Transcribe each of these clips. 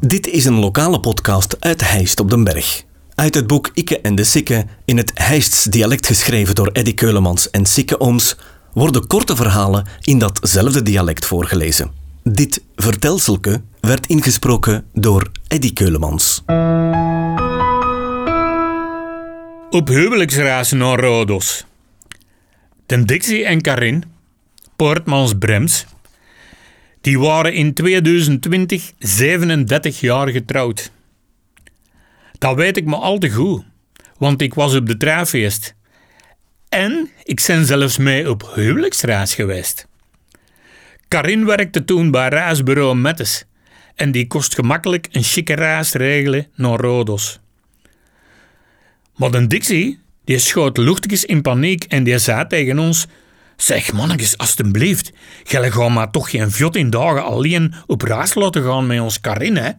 Dit is een lokale podcast uit Heist op den Berg. Uit het boek Ikke en de Sikke, in het Heists dialect geschreven door Eddy Keulemans en Sikke Ooms, worden korte verhalen in datzelfde dialect voorgelezen. Dit vertelselke werd ingesproken door Eddy Keulemans. Op huwelijksreis naar Rodos. Den Dixie en Karin, Poortmans Brems, die waren in 2020 37 jaar getrouwd. Dat weet ik me al te goed, want ik was op de trouwfeest. En ik ben zelfs mee op huwelijksreis geweest. Karin werkte toen bij reisbureau Mettes en die kost gemakkelijk een chique reis regelen naar Rodos. Maar de Dixie, die schoot luchtigjes in paniek en die zei tegen ons... Zeg mannetjes, alstublieft, jullie gaan maar toch geen 14 dagen alleen op reis laten gaan met ons Karin, hè?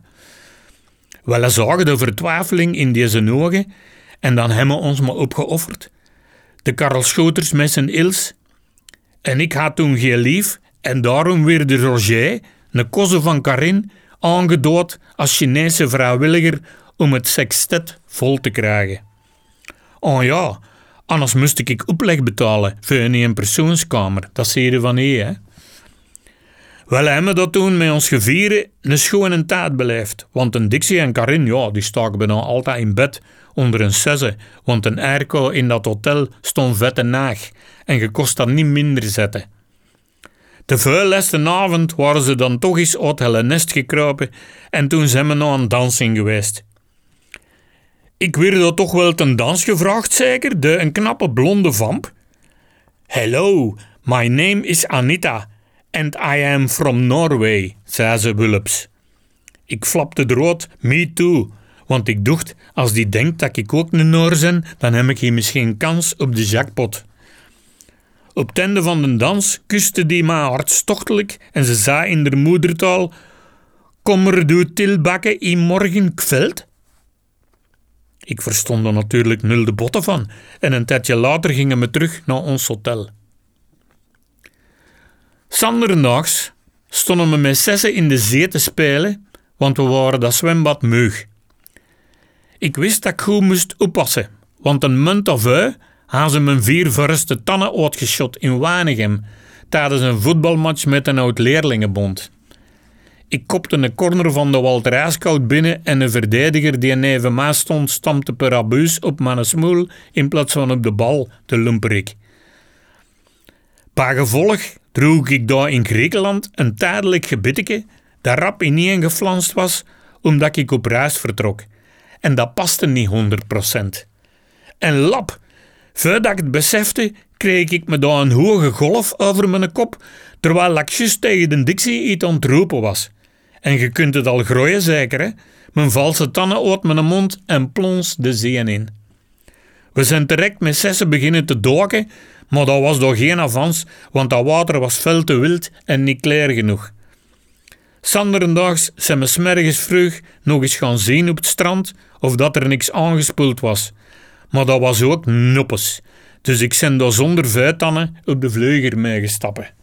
Wel zagen de vertwijfeling in deze ogen en dan hebben we ons maar opgeofferd. De Karel Schoters met zijn ils. En ik had toen geen lief en daarom weer de Roger, een koze van Karin, aangedood als Chinese vrijwilliger om het sextet vol te krijgen. Oh ja, anders moest ik opleg betalen voor een eenpersoonskamer. Dat je van hier, hè. Wel hebben dat toen met ons gevieren een schone tijd beleefd. Want een Dixie en Karin, ja, die staken bijna altijd in bed onder een sesse. Want een airco in dat hotel stond vette naag. En je kost dat niet minder zetten. De vuilste avond waren ze dan toch eens uit het nest gekropen en toen zijn we naar een dansing geweest. Ik werd er toch wel ten dans gevraagd, zeker, de een knappe blonde vamp. Hello, my name is Anita and I am from Norway, zei ze wulps. Ik flapte de rood, me too, want ik dacht, als die denkt dat ik ook een Noor ben, dan heb ik hier misschien kans op de jackpot. Op het van de dans kuste die mij hartstochtelijk en ze zei in de moedertaal: Kommer du tilbake i morgen kveld? Ik verstond er natuurlijk nul de botten van en een tijdje later gingen we terug naar ons hotel. Sanderdaags stonden we met zessen in de zee te spelen, want we waren dat zwembad meug. Ik wist dat ik goed moest oppassen, want een munt of ui hadden ze mijn vier verste tannen uitgeschot in Wanegem tijdens een voetbalmatch met een oud-leerlingenbond. Ik kopte een corner van de Walter IJskoud binnen en een verdediger die neven mij stond stampte per abuus op mijn smoel in plaats van op de bal, de lumperik. Bij gevolg droeg ik daar in Griekenland een tijdelijk gebitteke dat rap ineengeflanst was omdat ik op reis vertrok. En dat paste niet 100%. En lap, voordat ik het besefte, kreeg ik me daar een hoge golf over mijn kop, terwijl ik tegen de Dixie iets ontroepen was. En je kunt het al groeien zeker, hè? Mijn valse tanden uit mijn mond en plons de zeeën in. We zijn direct met zessen beginnen te doken, maar dat was door geen avans, want dat water was veel te wild en niet klaar genoeg. Sanderendaags zijn we smergens vroeg nog eens gaan zien op het strand of dat er niks aangespoeld was. Maar dat was ook noppes, dus ik ben daar zonder vuitannen op de vleuger meegestappen.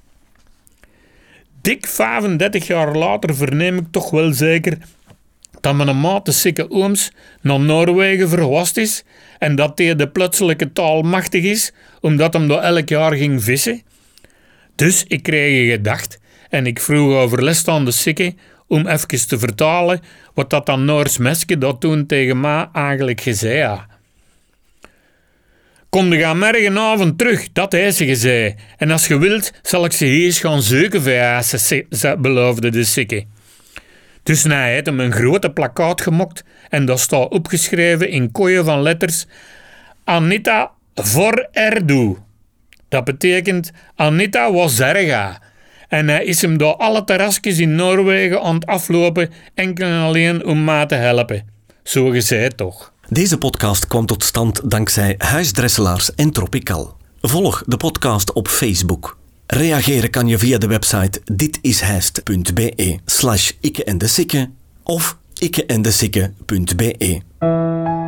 Dik 35 jaar later verneem ik toch wel zeker dat mijn maat sikke ooms naar Noorwegen verwast is en dat hij de plotselinge taal machtig is, omdat hem daar elk jaar ging vissen. Dus ik kreeg een gedacht en ik vroeg over les aan de sikke om even te vertalen wat dat dan Noors meske dat toen tegen mij eigenlijk gezegd. Kom de morgenavond terug, dat heeft ze gezegd. En als je wilt, zal ik ze eens gaan zoeken voor beloofde de sikke. Dus hij heeft hem een grote plakkaat gemokt en dat staat opgeschreven in kooien van letters Anita voor Erdoe. Dat betekent Anita was erga. En hij is hem door alle terrasjes in Noorwegen aan het aflopen enkel en alleen om ma te helpen. Zo gezegd toch. Deze podcast kwam tot stand dankzij Huisdresselaars en Tropical. Volg de podcast op Facebook. Reageren kan je via de website ditishijst.be slash ikke en de of ikkeendesikke.be.